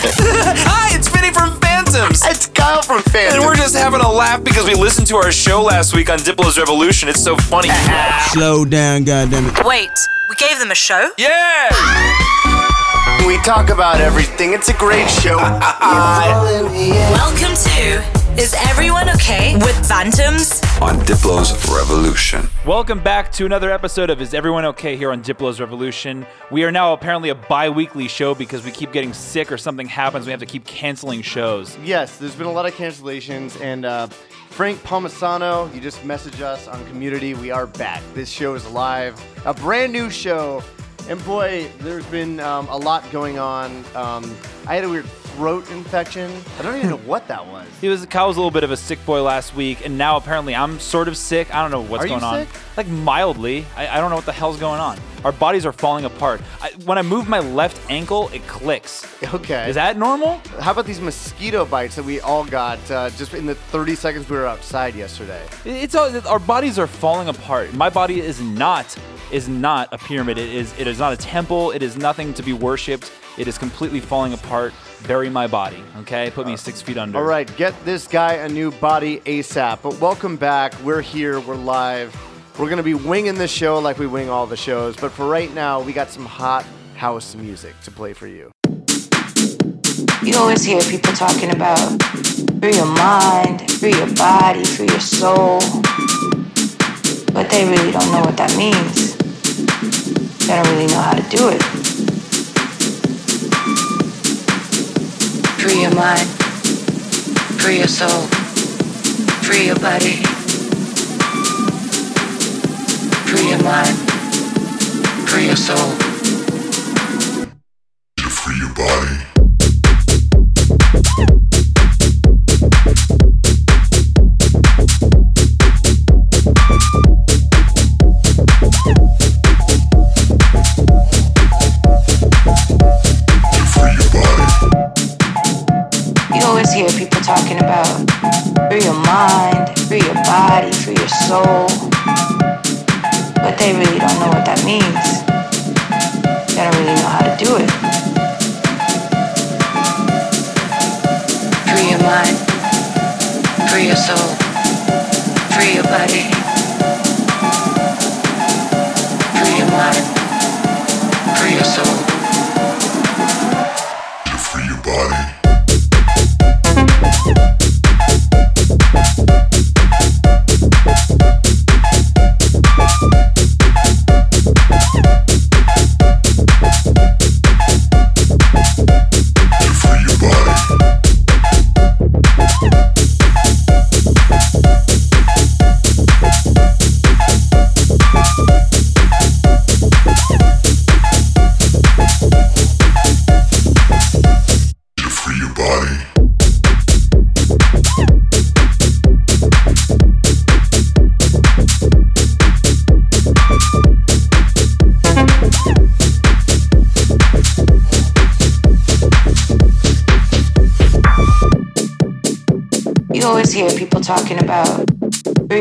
Hi, it's Vinny from Phantoms. It's Kyle from Phantom. And we're just having a laugh because we listened to our show last week on Diplo's Revolution. It's so funny. Slow down, goddammit. Wait, we gave them a show? yeah! we talk about everything. It's a great show. Welcome to Is Everyone Okay with Phantoms? on Diplo's Revolution. Welcome back to another episode of Is Everyone Okay here on Diplo's Revolution. We are now apparently a bi weekly show because we keep getting sick or something happens. We have to keep canceling shows. yes, there's been a lot of cancellations, and uh, Frank Palmisano, you just message us on community. We are back. This show is live, a brand new show. And boy, there's been um, a lot going on. Um, I had a weird throat infection. I don't even know what that was. He was Kyle was a little bit of a sick boy last week, and now apparently I'm sort of sick. I don't know what's Are you going on. sick? Like mildly. I, I don't know what the hell's going on. Our bodies are falling apart. I, when I move my left ankle, it clicks. Okay. Is that normal? How about these mosquito bites that we all got uh, just in the 30 seconds we were outside yesterday? It's all, our bodies are falling apart. My body is not is not a pyramid. It is it is not a temple. It is nothing to be worshipped. It is completely falling apart. Bury my body, okay? Put me six feet under. All right, get this guy a new body ASAP. But welcome back. We're here. We're live. We're going to be winging this show like we wing all the shows. But for right now, we got some hot house music to play for you. You always hear people talking about free your mind, free your body, free your soul. But they really don't know what that means. They don't really know how to do it. Free your mind, free your soul, free your body. Free your mind, free your soul.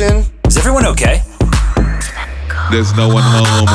Revolution. Is everyone okay? There's no one home.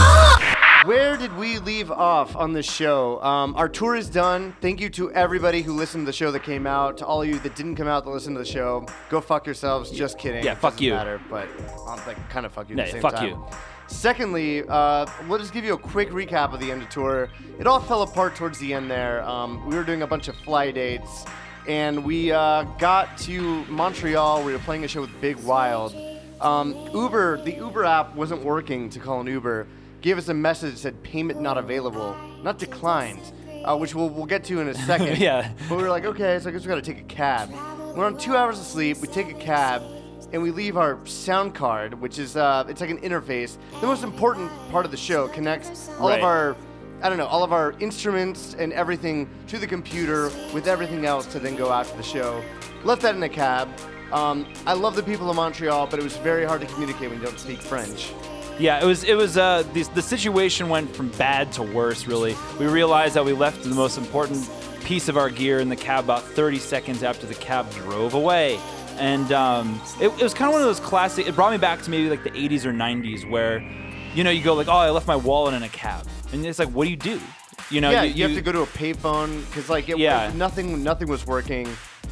Where did we leave off on the show? Um, our tour is done. Thank you to everybody who listened to the show that came out. To all of you that didn't come out to listen to the show, go fuck yourselves. Just kidding. Yeah, It fuck doesn't you. Matter, but um, like kind of fuck you. Yeah, at the same fuck time. you. Secondly, uh, we'll just give you a quick recap of the end of tour. It all fell apart towards the end there. Um, we were doing a bunch of fly dates, and we uh, got to Montreal. We were playing a show with Big Wild. Um, Uber, the Uber app wasn't working to call an Uber. Gave us a message that said payment not available, not declined, uh, which we'll, we'll get to in a second. Yeah. But we were like, okay, so I guess we gotta take a cab. We're on two hours of sleep. We take a cab, and we leave our sound card, which is uh, it's like an interface. The most important part of the show connects all Right. of our, I don't know, all of our instruments and everything to the computer with everything else to then go out to the show. Left that in a cab. Um, I love the people of Montreal, but it was very hard to communicate when you don't speak French. Yeah, it was. It was. Uh, the, the situation went from bad to worse. Really, we realized that we left the most important piece of our gear in the cab about 30 seconds after the cab drove away, and um, it, it was kind of one of those classic. It brought me back to maybe like the 80s or 90s, where, you know, you go like, oh, I left my wallet in a cab, and it's like, what do you do? You know, yeah, you, have to go to a payphone because like it, Yeah. nothing nothing was working.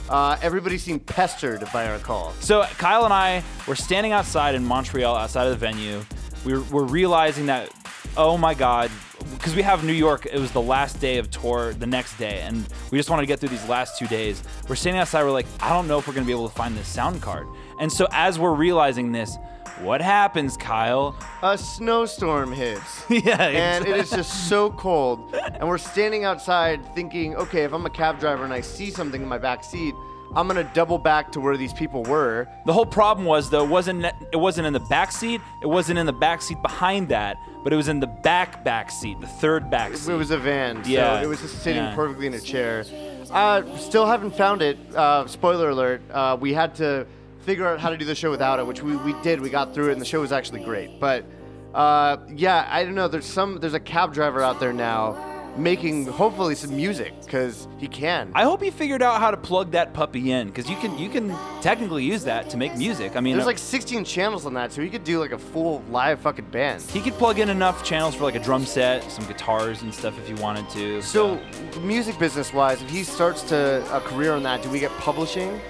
Uh, everybody seemed pestered by our call. So Kyle and I were standing outside in Montreal, outside of the venue. We were, we're realizing that, oh my God, because we have New York. It was the last day of tour, the next day, and we just wanted to get through these last two days. We're standing outside. We're like, I don't know if we're gonna be able to find this sound card. And so as we're realizing this, what happens, Kyle? A snowstorm hits. yeah, and it is just so cold. And we're standing outside thinking, okay, if I'm a cab driver and I see something in my back seat, I'm gonna double back to where these people were. The whole problem was though it wasn't it wasn't in the back seat, it wasn't in the back seat behind that, but it was in the back back seat, the third back seat. It was a van, so Yeah, it was just sitting yeah. perfectly in a chair. Uh, still haven't found it. Uh, spoiler alert: uh, we had to figure out how to do the show without it, which we, we did. We got through it, and the show was actually great. But uh, yeah, I don't know. There's some there's a cab driver out there now making hopefully some music because he can. I hope he figured out how to plug that puppy in because you can you can technically use that to make music. I mean, There's uh, like 16 channels on that, so he could do like a full live fucking band. he could plug in enough channels for like a drum set, some guitars and stuff if he wanted to. So, music business wise, if he starts to a career on that, do we get publishing?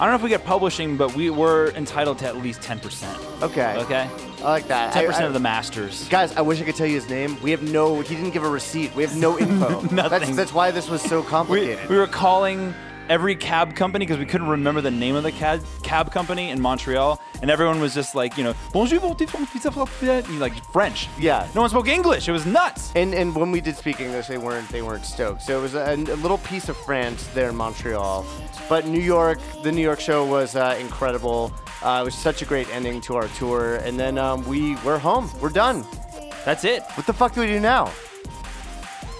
I don't know if we get publishing, but we were entitled to at least 10%. Okay. Okay? I like that. 10% I- I- of the masters. Guys, I wish I could tell you his name. We have no. He didn't give a receipt. We have no info. That's, Nothing. that's why this was so We, complicated. we were calling every cab company because we couldn't remember the name of the cab, cab company in Montreal, and everyone was just like, you know, bonjour, you like French. Yeah. No one spoke English. It was nuts. and and when we did speak English, they weren't they weren't stoked. So it was a, a little piece of France there in Montreal, but New York, the New York show was uh, incredible. Uh, it was such a great ending to our tour, and then um, we we're home. We're done. That's it. What the fuck do we do now?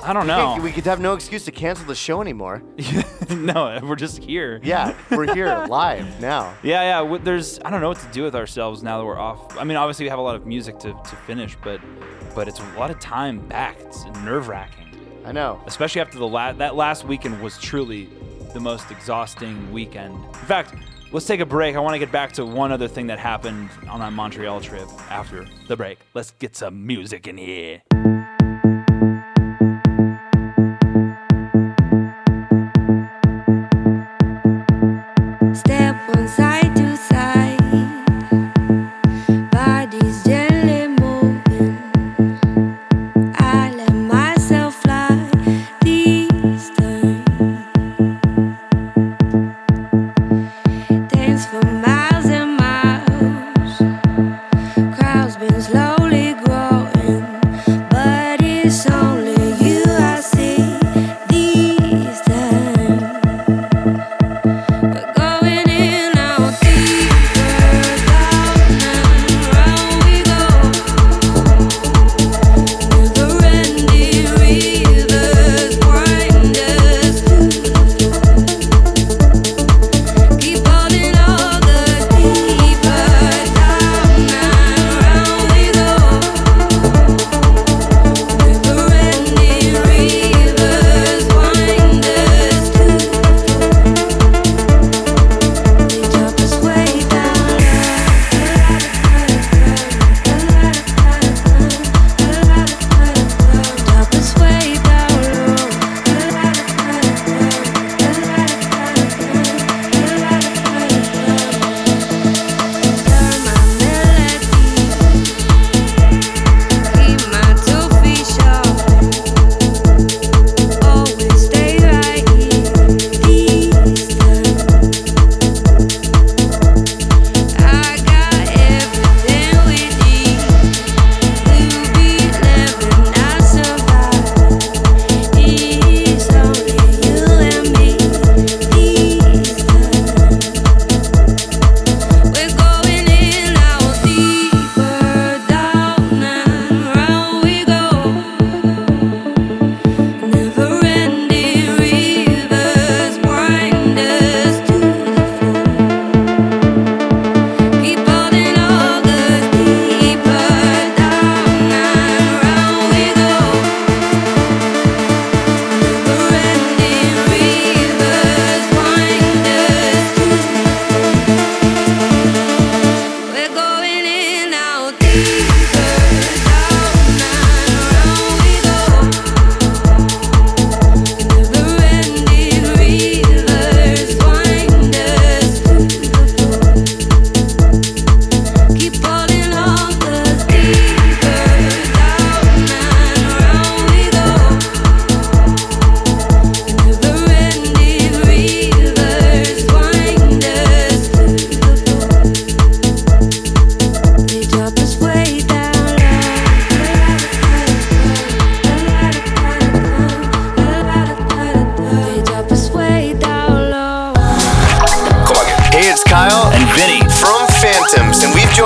I don't know. We could have no excuse to cancel the show anymore. no, we're just here. Yeah, we're here live now. Yeah, yeah. There's I don't know what to do with ourselves now that we're off. I mean, obviously we have a lot of music to, to finish, but but it's a lot of time back. It's nerve wracking, I know. especially after the la- that last weekend was truly the most exhausting weekend. In fact, let's take a break. I want to get back to one other thing that happened on that Montreal trip after the break. Let's get some music in here.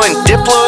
And Diplo's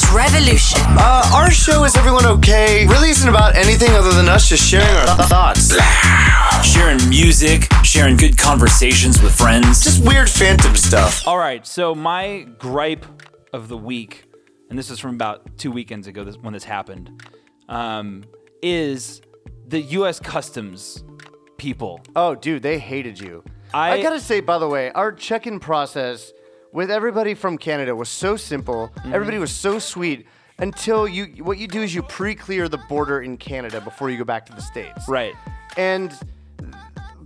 Diplo's Revolution. Uh, our show is everyone okay? Really isn't about anything other than us just sharing our th- thoughts. Sharing music, sharing good conversations with friends. Just weird phantom stuff. All right, so my gripe of the week, and this is from about two weekends ago this, when this happened, um, is the U.S. Customs people. Oh, dude, they hated you. I- I, gotta say, by the way, our check-in process with everybody from Canada was so simple. Mm-hmm. Everybody was so sweet until you. What you do is you pre-clear the border in Canada before you go back to the states. Right. And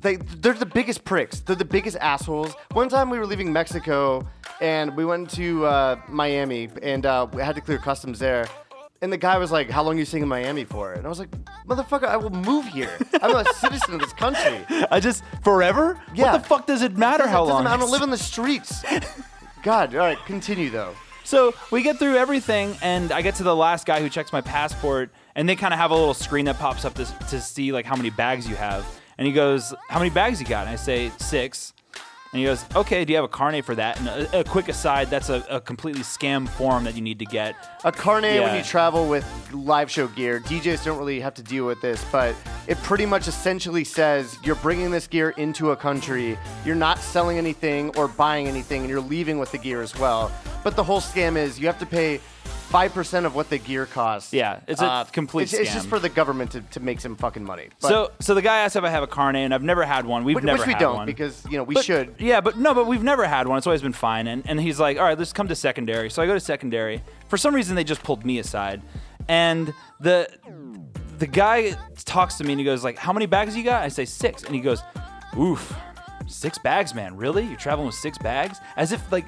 they they're the biggest pricks. They're the biggest assholes. One time we were leaving Mexico and we went to uh, Miami and uh, we had to clear customs there. And the guy was like, "How long are you staying in Miami for?" And I was like, "Motherfucker, I will move here. I'm a citizen of this country." I just forever. Yeah. What the fuck does it matter how It doesn't long? I don't live on the streets. God, all right, continue though. So we get through everything, and I get to the last guy who checks my passport, and they kind of have a little screen that pops up to, to see like how many bags you have. And he goes, "How many bags you got?" And I say six. And he goes, "Okay, do you have a carnet for that?" And a, a quick aside, that's a, a completely scam form that you need to get. A carnet when you travel with live show gear. DJs don't really have to deal with this, but it pretty much essentially says you're bringing this gear into a country, you're not selling anything or buying anything, and you're leaving with the gear as well. But the whole scam is you have to pay five percent of what the gear costs. Yeah, it's a uh, complete It's, it's just for the government to, to make some fucking money. But, so so the guy asked if I have a carnet, and I've never had one. We've which, never which we had don't one. because you know we But- should. Yeah, but no, but we've never had one. It's always been fine. And and he's like, all right, let's come to secondary. So I go to secondary. For some reason, they just pulled me aside, and the the guy talks to me and he goes like, how many bags you got? I say six, and he goes, oof. Six bags, man. Really? You're traveling with six bags? As if like,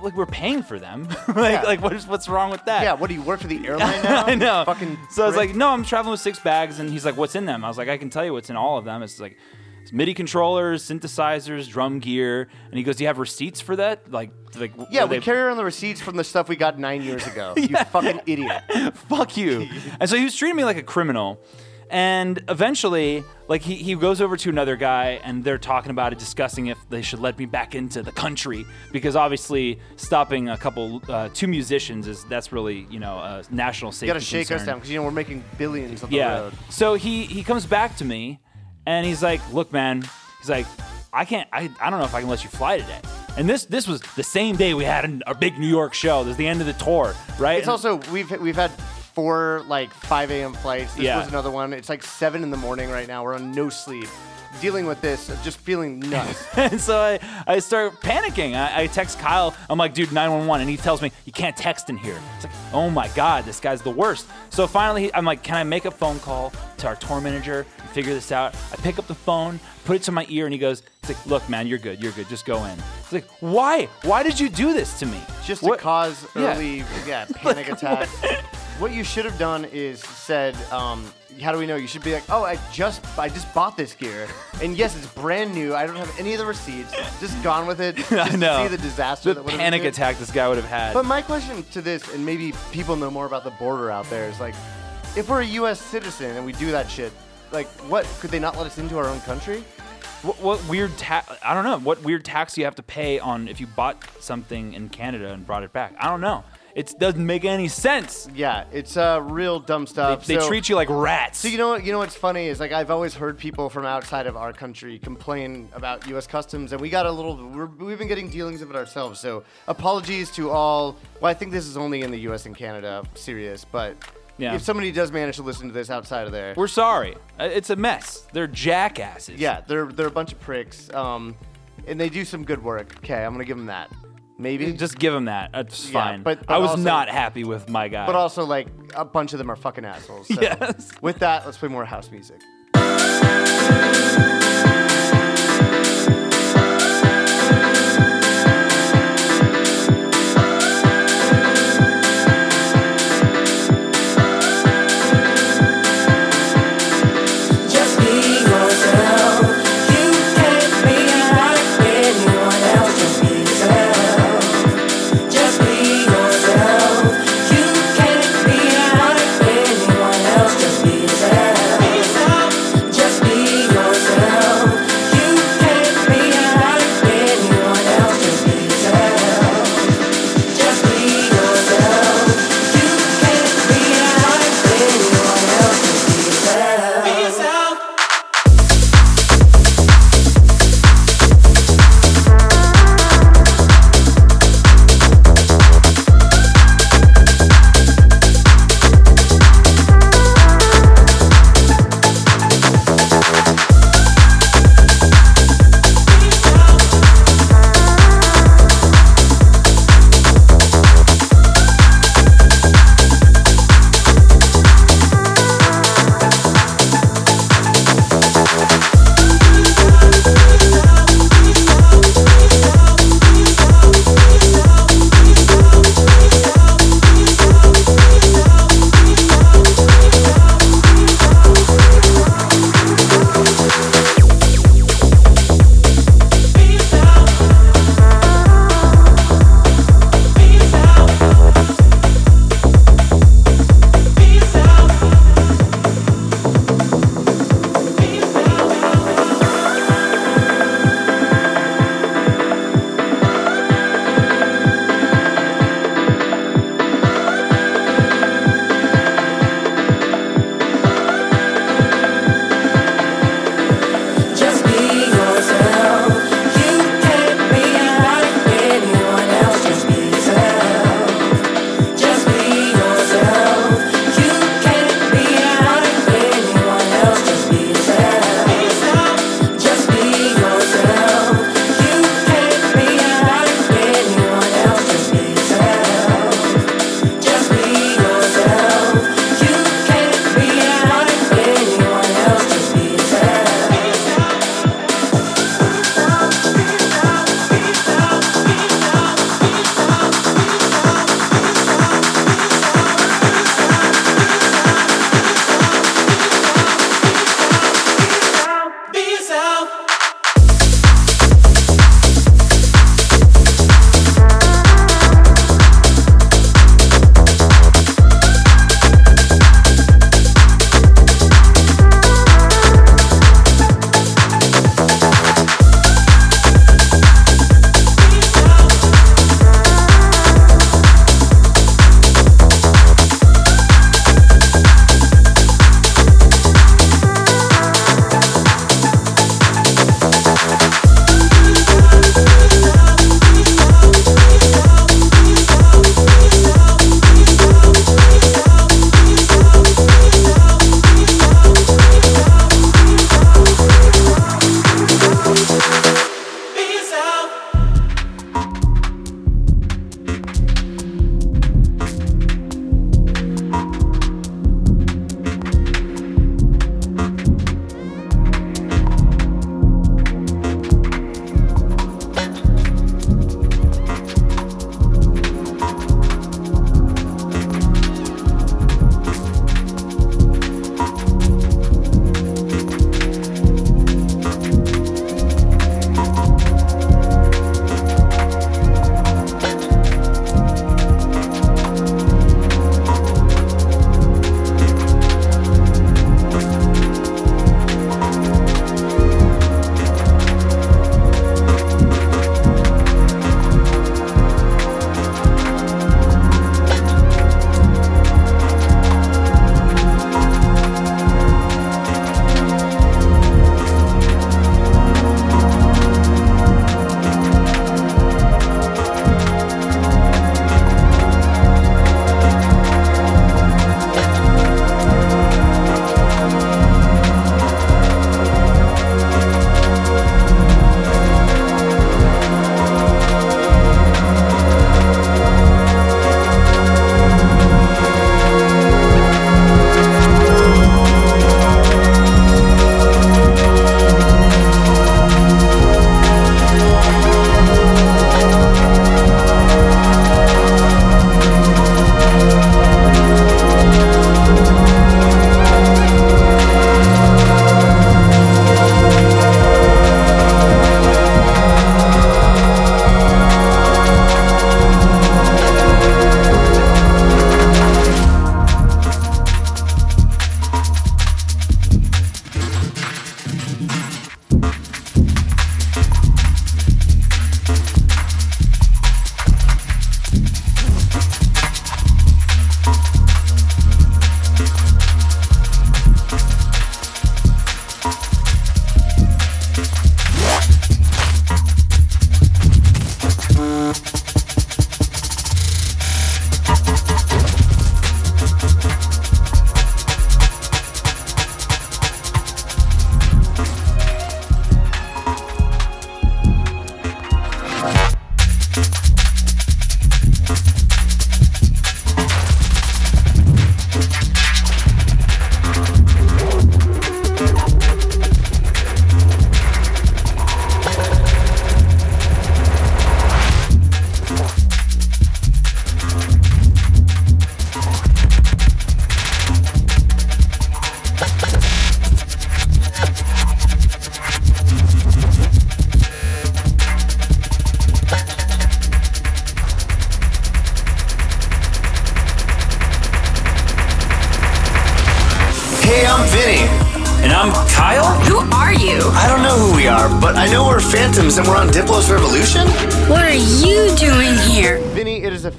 like we're paying for them. like, Yeah. like what is, what's wrong with that? Yeah, what do you work for the airline now? I know. Fucking. so I was like, no, I'm traveling with six bags, and he's like, what's in them? I was like, I can tell you what's in all of them. It's like it's MIDI controllers, synthesizers, drum gear, and he goes, do you have receipts for that? Like, like yeah, we they- carry around the receipts from the stuff we got nine years ago. You fucking idiot. fuck you. and so he was treating me like a criminal. And eventually, like he, he goes over to another guy and they're talking about it, discussing if they should let me back into the country because obviously stopping a couple, uh, two musicians is that's really you know a national safety. You gotta shake us down because you know we're making billions on the Yeah. road. So he he comes back to me, and he's like, "Look, man," he's like, "I can't. I, I don't know if I can let you fly today." And this this was the same day we had an- our big New York show. This is the end of the tour, right? It's also we've we've had four like 5 a.m. flights. This Yeah. was another one. It's like seven in the morning right now. We're on no sleep, dealing with this, just feeling nuts. and so I, I start panicking. I, I text Kyle. I'm like, dude, 911. And he tells me, you can't text in here. It's like, oh my God, this guy's the worst. So finally, he- I'm like, can I make a phone call to our tour manager and figure this out? I pick up the phone, put it to my ear, and he goes, he's like, look, man, you're good. You're good. Just go in. He's like, why? Why did you do this to me? just What- to cause Yeah. early yeah panic attacks. What you should have done is said, um, "How do we know?" You should be like, "Oh, I just I just bought this gear, and yes, it's brand new. I don't have any of the receipts. Just gone with it. Just I know. To see the disaster. The that would've panic been. attack this guy would have had. But my question to this, and maybe people know more about the border out there, is like, if we're a U.S. citizen and we do that shit, like, what could they not let us into our own country? What, what weird tax? I don't know. What weird tax do you have to pay on if you bought something in Canada and brought it back? I don't know. It doesn't make any sense. Yeah, it's uh, real dumb They, stuff. they So- treat you like rats. So you know what? You know what's funny is like I've always heard people from outside of our country complain about U.S. customs, and we got a little. We're, we've been getting dealings of it ourselves. So apologies to all. Well, I think this is only in the U.S. and Canada, serious. But Yeah. if somebody does manage to listen to this outside of there, We're sorry. Uh, It's a mess. They're jackasses. yeah, they're they're a bunch of pricks. Um, and they do some good work. Okay, I'm gonna give them that. Maybe Just give them that. That's Yeah, fine. but- but I was also- not happy with my guy. But also, like, a bunch of them are fucking assholes. So Yes. With that, let's play more house music.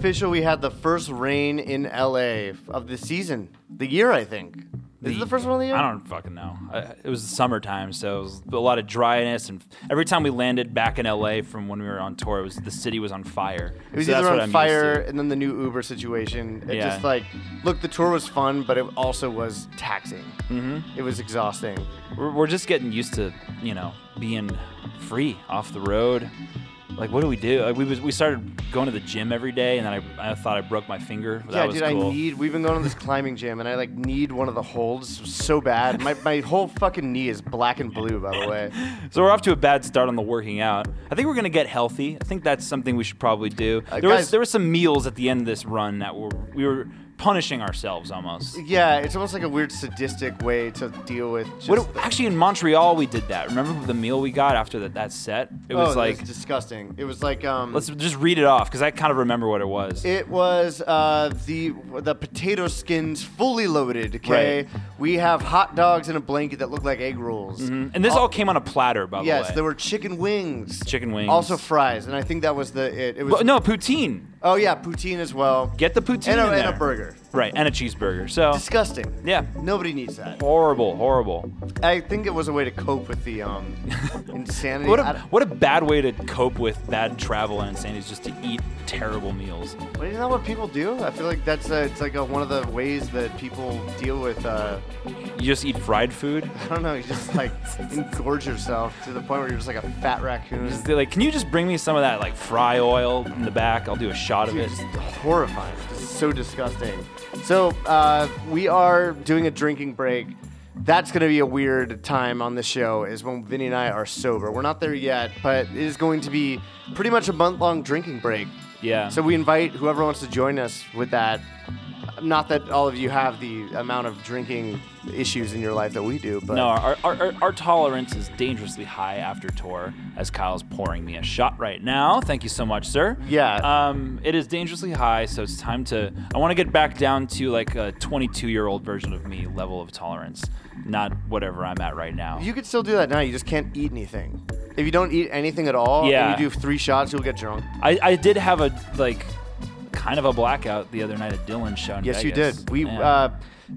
Official. We had the first rain in LA of the season, the year, I think. Is it the first one of the year? I don't fucking know. I, it was the summertime, so it was a lot of dryness, and every time we landed back in LA from when we were on tour, it was the city was on fire. It was So either on I'm fire and then the new Uber situation. It Yeah. just like, look, the tour was fun, but it also was taxing. Mm-hmm. It was exhausting. We're, we're just getting used to, you know, being free off the road. Like, what do we do? Like, we was, we started going to the gym every day, and then I, I thought I broke my finger. That yeah, dude, cool. I need. We've been going to this climbing gym, and I like need one of the holds so bad. My my whole fucking knee is black and blue, by the way. So we're off to a bad start on the working out. I think we're gonna get healthy. I think that's something we should probably do. Uh, there was there were some meals at the end of this run that were we were punishing ourselves almost. Yeah, it's almost like a weird sadistic way to deal with. Just What, the- actually, in Montreal, we did that. Remember the meal we got after that, that set? It was oh, like, that's disgusting. It was like um. let's just read it off because I kind of remember what it was. It was uh, the the potato skins fully loaded. Okay, Right. we have hot dogs in a blanket that look like egg rolls. and this all came on a platter, by the way, Yes, there were chicken wings. Chicken wings. Also fries, and I think that was the it. It was no, poutine. Oh yeah, poutine as well. Get the poutine and a, in and a burger. Right, and a cheeseburger. So Disgusting. yeah, Nobody needs that. horrible, horrible. I think it was a way to cope with the um, insanity. What I a don't- what a bad way to cope with bad travel and insanity is just to eat terrible meals. But isn't that what people do? I feel like that's a, it's like a, one of the ways that people deal with. Uh, You just eat fried food. I don't know. You just like engorge yourself to the point where you're just like a fat raccoon. Just like, can you just bring me some of that like fry oil in the back? I'll do a shot of Dude, it. it's horrifying. It's so disgusting. So uh, we are doing a drinking break. That's going to be a weird time on the show is when Vinny and I are sober. We're not there yet, but it is going to be pretty much a month-long drinking break. Yeah. So we invite whoever wants to join us with that. Not that all of you have the amount of drinking issues in your life that we do, but No, our, our, our, our tolerance is dangerously high after tour, as Kyle's pouring me a shot right now. Thank you so much, sir. Yeah. Um, it is dangerously high, so it's time to. I want to get back down to like a 22 year old version of me level of tolerance, not whatever I'm at right now. you could still do that now. You just can't eat anything. If you don't eat anything at all, Yeah. and you do three shots, you'll get drunk. I, I did have a like kind of a blackout the other night at Dylan's show. Yes, you did. We Yeah. uh,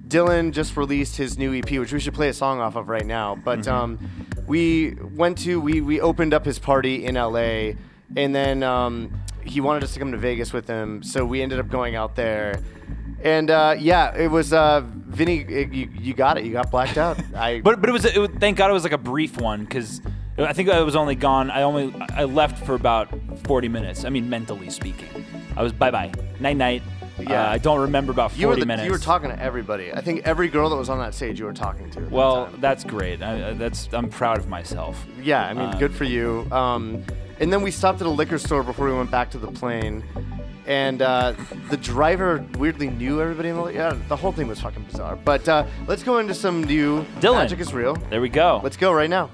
Dylan just released his new EP, which we should play a song off of right now. But Mm-hmm. um, we went to we we opened up his party in LA, and then um, he wanted us to come to Vegas with him, so we ended up going out there. And uh, yeah, it was uh, Vinny. It, you, you got it. You got blacked out. I But but it was, it was thank God it was like a brief one because I think I was only gone. I only I left for about 40 minutes. I mean, mentally speaking, I was bye bye night night. Yeah. Uh, I don't remember about 40 you were the, minutes. you were talking to everybody. I think every girl that was on that stage you were talking to. that Well, time. that's great. I, I- that's I'm proud of myself. Yeah, I mean, Um, good for you. Um, and then we stopped at a liquor store before we went back to the plane. And uh, the driver weirdly knew everybody in the yeah. The whole thing was fucking bizarre. But uh, let's go into some new Dylan. Magic is real. There we go. Let's go right now.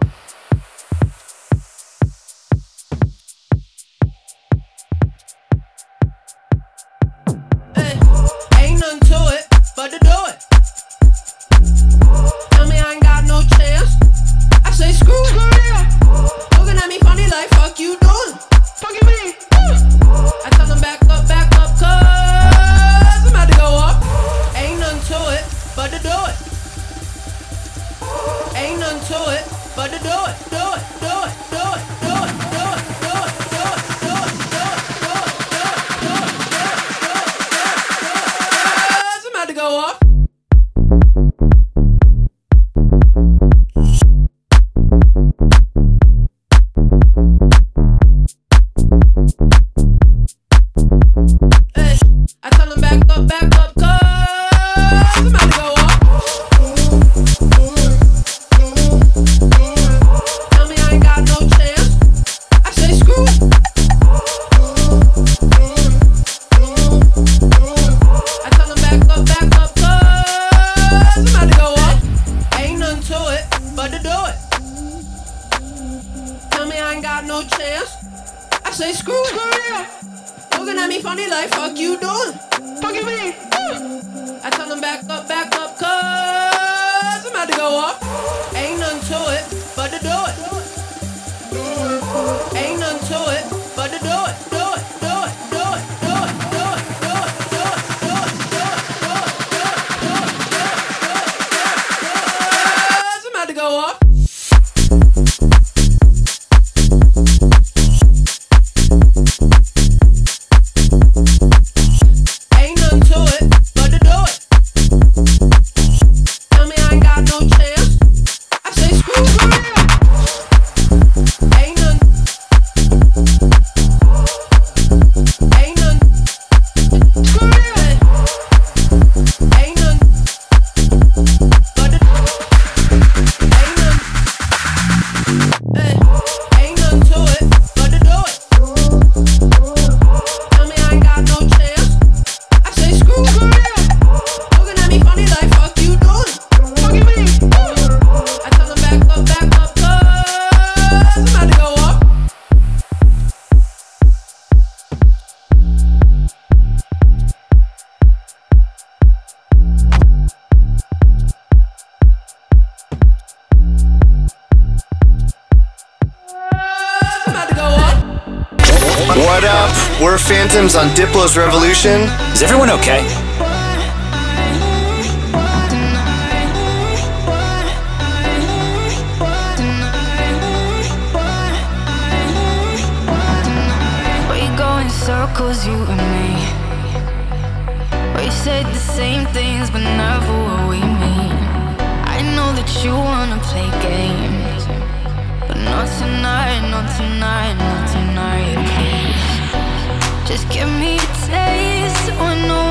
coolest revolution. taste or no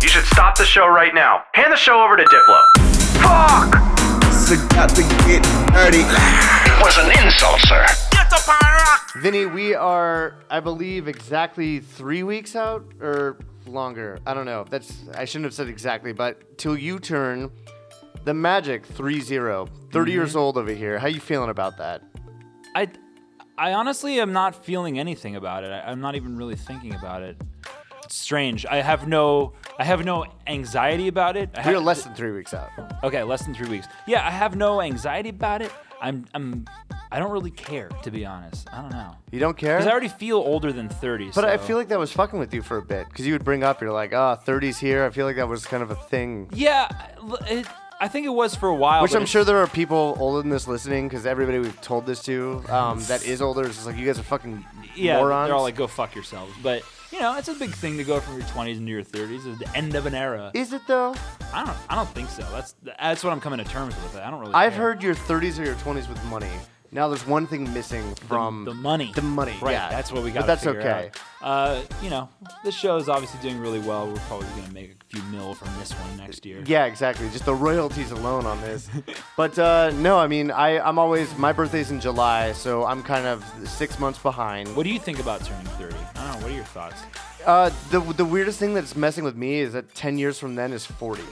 You should stop the show right now. Hand the show over to Diplo. Fuck! So got to get dirty. It was an insult, sir. Get the rock. Vinny, we are, I believe, exactly three weeks out or longer. I don't know. That's I shouldn't have said exactly, but till you turn the magic 3-0. 30 mm-hmm. years old over here. How you feeling about that? I I honestly am not feeling anything about it. I, am not even really thinking about it. It's strange. I have no I have no anxiety about it. I You're less than three weeks out. Okay, less than three weeks. Yeah, I have no anxiety about it. I'm I'm I don't really care to be honest. I don't know. You don't care? Because I already feel older than 30. But so. I feel like that was fucking with you for a bit because you would bring up you're like, ah, oh, 30s here. I feel like that was kind of a thing. Yeah, it, I think it was for a while. Which I'm sure there are people older than this listening because everybody we've told this to um, that is older is just like you guys are fucking yeah, morons. They're all like, go fuck yourselves. But you know, it's a big thing to go from your 20s into your 30s. It's the end of an era. is it though? I don't. I don't think so. That's that's what I'm coming to terms with. I don't really. I've care. heard your 30s or your 20s with money. Now there's one thing missing from the money. The money, Right, yeah. that's what we got. But that's okay. Uh, you know, this show is obviously doing really well. We're probably gonna make a few mil from this one next year. Yeah, exactly. Just the royalties alone on this. but uh, no, I mean, I, I'm always my birthday's in July, so I'm kind of six months behind. What do you think about turning 30? I don't know. What are your thoughts? Uh, the the weirdest thing that's messing with me is that 10 years from then is 40.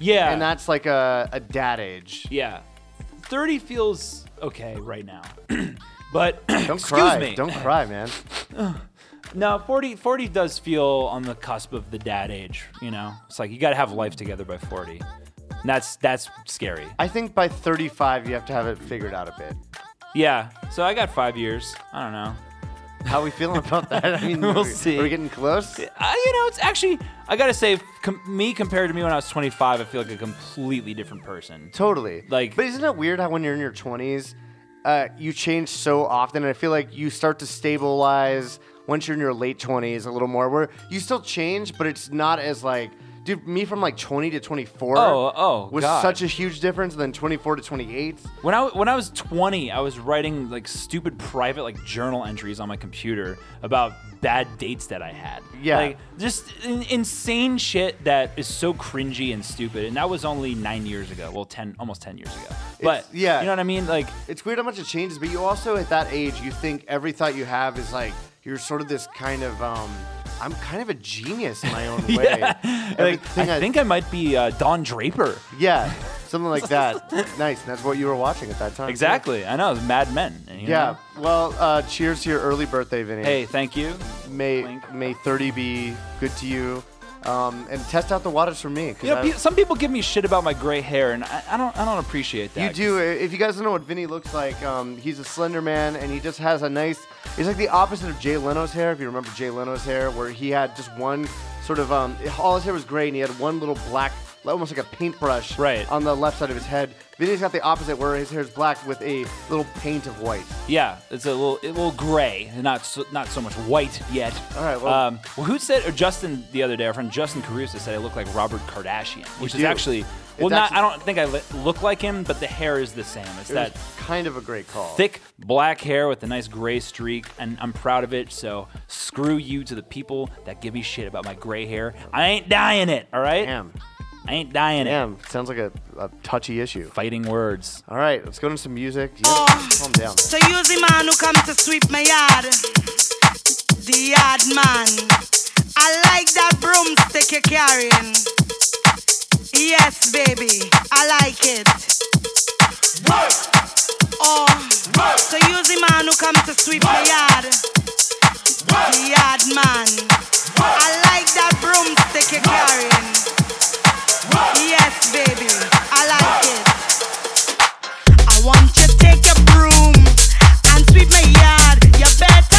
Yeah. And that's like a, a dad age. Yeah. 30 feels okay right now. but Don't excuse cry. me. Don't cry, man. No, 40, 40 does feel on the cusp of the dad age, you know? It's like you got to have life together by 40. And that's that's scary. I think by 35 you have to have it figured out a bit. Yeah. So I got 5 years. I don't know. How we feeling about that? I mean, We'll see. Are we getting close? Uh, you know, it's actually I got to say com- me compared to me when I was 25, I feel like a completely different person. Totally. Like But isn't it weird how when you're in your 20s, uh, you change so often? And I feel like you start to stabilize once you're in your late 20s a little more, where you still change, but it's not as like. Dude, me from like 20 to 24 Oh, oh, was God. such a huge difference. than 24 to 28. When I when I was 20, I was writing like stupid private like journal entries on my computer about bad dates that I had. Yeah. like just in, insane shit that is so cringy and stupid. And that was only nine years ago. Well, ten almost ten years ago. But It's- yeah. you know what I mean? Like It's weird how much it changes, but you also at that age, you think every thought you have is like you're sort of this kind of um. I'm kind of a genius in my own way. yeah, like, Everything I, think I might be uh, Don Draper. Yeah, something like that. nice. And that's what you were watching at that time. too. Exactly. I know. it was Mad Men. you Yeah. know. Well, uh, cheers to your early birthday, Vinny. Hey, thank you. May May 30 be good to you. Um, and test out the waters for me. You know, I- some people give me shit about my gray hair, and I, I don't. I don't appreciate that. You do. If you guys don't know what Vinny looks like, um, he's a slender man, and he just has a nice. He's like the opposite of Jay Leno's hair. If you remember Jay Leno's hair, where he had just one sort of um, all his hair was gray, and he had one little black, almost like a paintbrush, Right. on the left side of his head. Vinny's got the opposite, where his hair is black with a little paint of white. Yeah, it's a little, a little gray, not so, not so much white yet. All right, well- um, well, who said? Or Justin the other day, our friend Justin Caruso said I look like Robert Kardashian, which is do. actually, well, not. actually- I don't think I li- look like him, but the hair is the same. It's It that kind of a great call. thick black hair with a nice gray streak, and I'm proud of it. So screw you to the people that give me shit about my gray hair. I ain't dying it. All right. Damn. I ain't dying it. Damn, sounds like a, a touchy issue. Fighting words. All right, let's go to some music. Yeah, oh. calm down. So use the man who come to sweep my yard. The yard man. I like that broomstick you're carrying. Yes, baby, I like it. Oh, so use the man who come to sweep my yard. The yard man. I like that broomstick you're carrying. Yes, baby, I like it. I want you to take your broom and sweep my yard. You better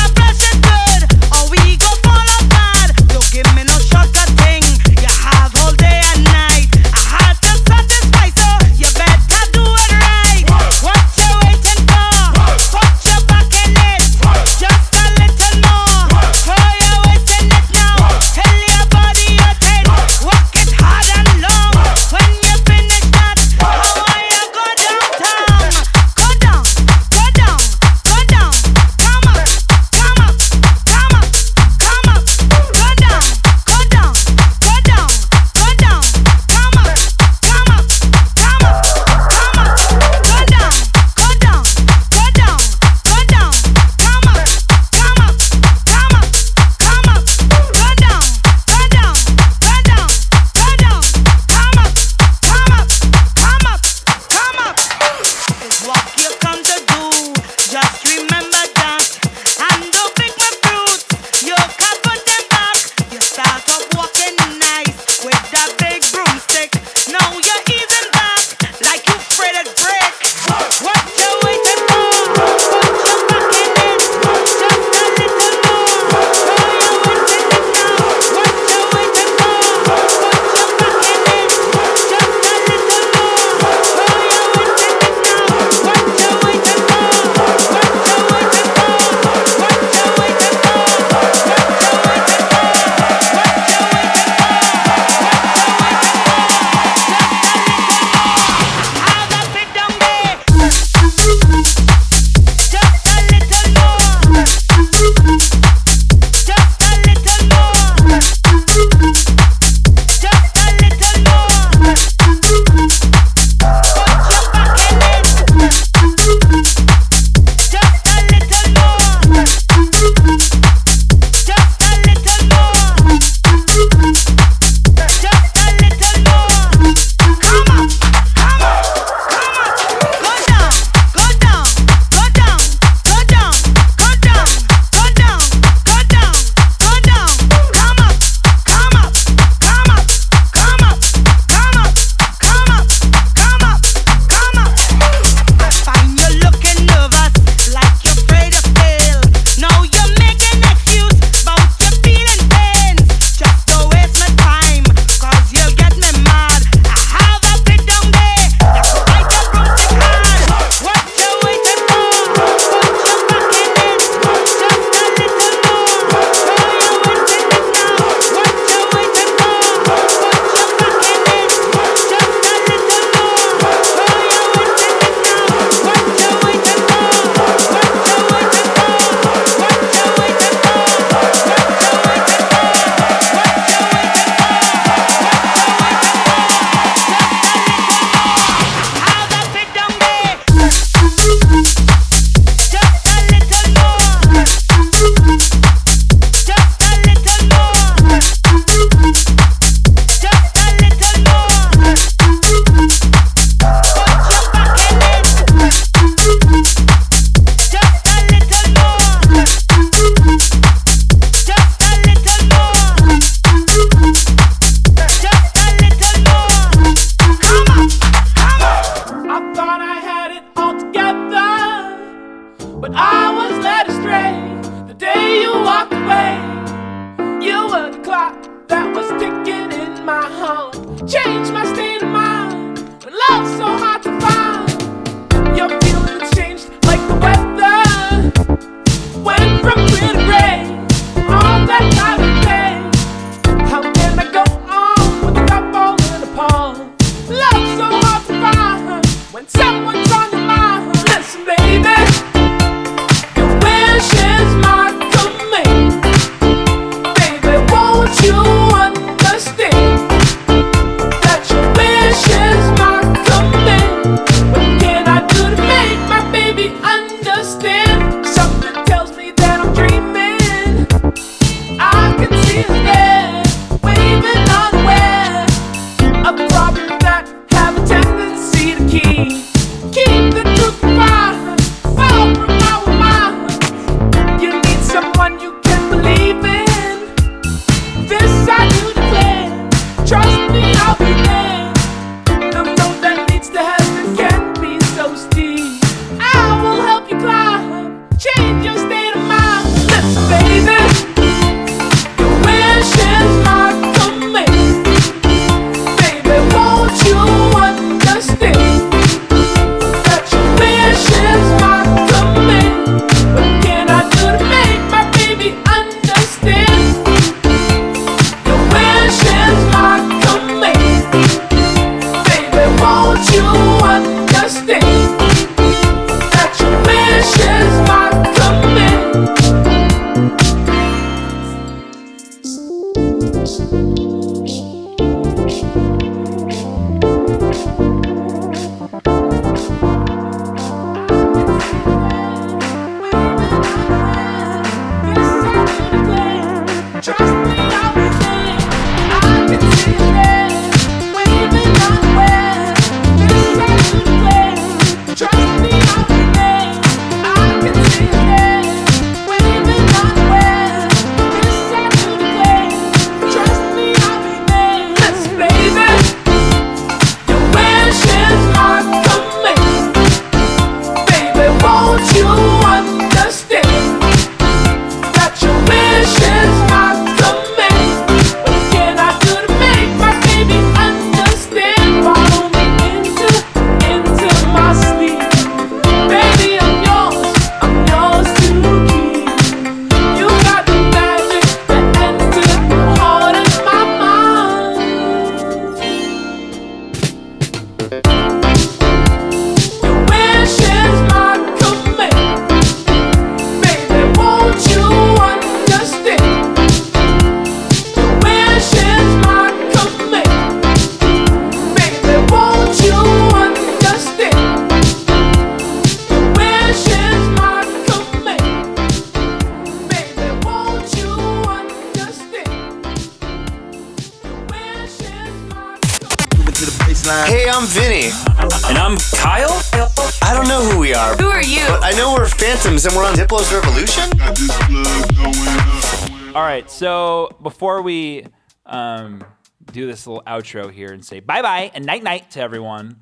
um, do this little outro here and say bye bye and night night to everyone,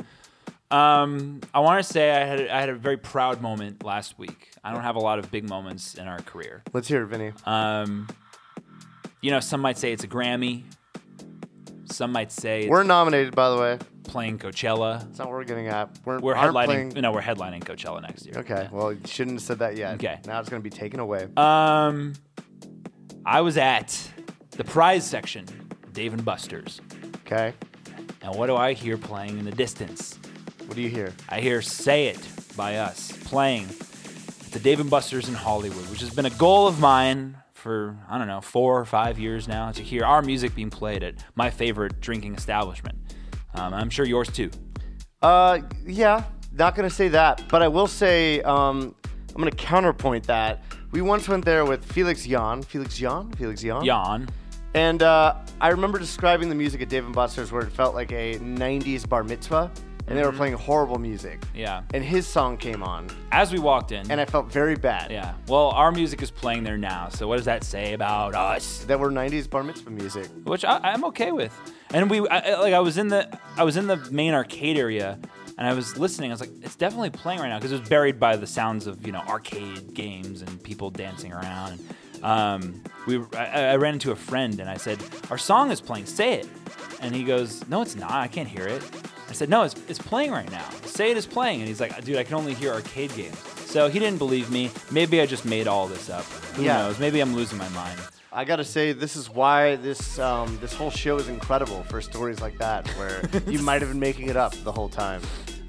um, I want to say I had I had a very proud moment last week. I don't have a lot of big moments in our career. Let's hear it, Vinny. Um, you know, some might say it's a Grammy. Some might say it's We're nominated, by the way. playing Coachella. That's not what we're getting at. We're, We're aren't headlining. playing- No, we're headlining Coachella next year. Okay, well, you shouldn't have said that yet. Okay. Now it's going to be taken away. Um, I was at the prize section, Dave and Buster's, Okay. and what do I hear playing in the distance? What do you hear? I hear "Say It" by us playing at the Dave and Buster's in Hollywood, which has been a goal of mine for I don't know four or five years now to hear our music being played at my favorite drinking establishment. Um, I'm sure yours too. Uh, yeah, not gonna say that, but I will say um, I'm gonna counterpoint that. We once went there with Felix Jaehn, Felix Jaehn, Felix Jaehn, Jaehn. And uh, I remember describing the music at Dave and Buster's where it felt like a '90s bar mitzvah, and they were Mhm. playing horrible music. Yeah. And his song came on, As we walked in, and I felt very bad. yeah. Well, our music is playing there now, so what does that say about us? That were '90s bar mitzvah music. which I, I'm okay with. And we, I, I- like, I was in the, I was in the main arcade area, and I was listening. I was like, it's definitely playing right now because it was buried by the sounds of you know arcade games and people dancing around. Um, we, I, I ran into a friend and I said, our song is playing. Say it. And he goes, no, it's not. I can't hear it. I said, no, it's, it's playing right now. Say it is playing. And he's like, dude, I can only hear arcade games. So he didn't believe me. Maybe I just made all this up. Who Yeah. knows? Maybe I'm losing my mind. I gotta say, this is why this um, this whole show is incredible for stories like that, where you might have been making it up the whole time,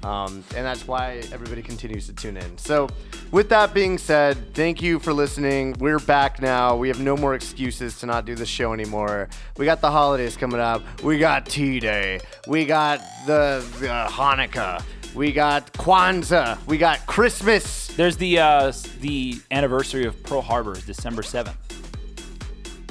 um, and that's why everybody continues to tune in. So, with that being said, thank you for listening. We're back now. We have no more excuses to not do the show anymore. We got the holidays coming up. We got Tea Day. We got the, the Hanukkah. We got Kwanzaa. We got Christmas. There's the uh, the anniversary of Pearl Harbor is December seventh.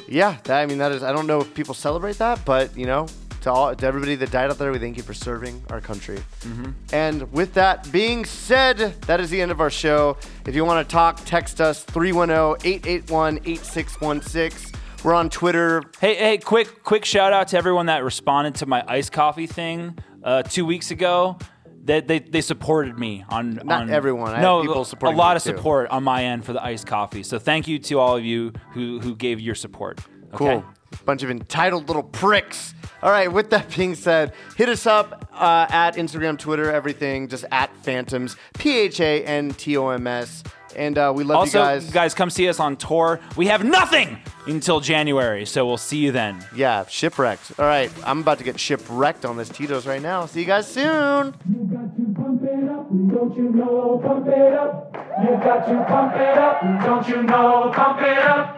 Yeah, that, I mean that is. I don't know if people celebrate that, but you know, to all to everybody that died out there, we thank you for serving our country. Mhm. And with that being said, that is the end of our show. If you want to talk, text us 310-881-8616. We're on Twitter. Hey, hey, quick, quick shout out to everyone that responded to my iced coffee thing uh, two weeks ago. That they, they supported me on Not on- everyone. I no, people a lot me of too. support on my end for the iced coffee. So thank you to all of you who who gave your support. Okay? Cool. Bunch of entitled little pricks. All right, with that being said, hit us up uh, at Instagram, Twitter, everything, just at Phantoms, P H A N T O M S. And uh, we love you guys. Also, you guys. come see us on tour. We have nothing until January, so we'll see you then. Yeah, shipwrecked. All right, I'm about to get shipwrecked on this Tito's right now. See you guys soon. You got to pump it up, don't you know, pump it up. You've got to pump it up. Don't you know, pump it up.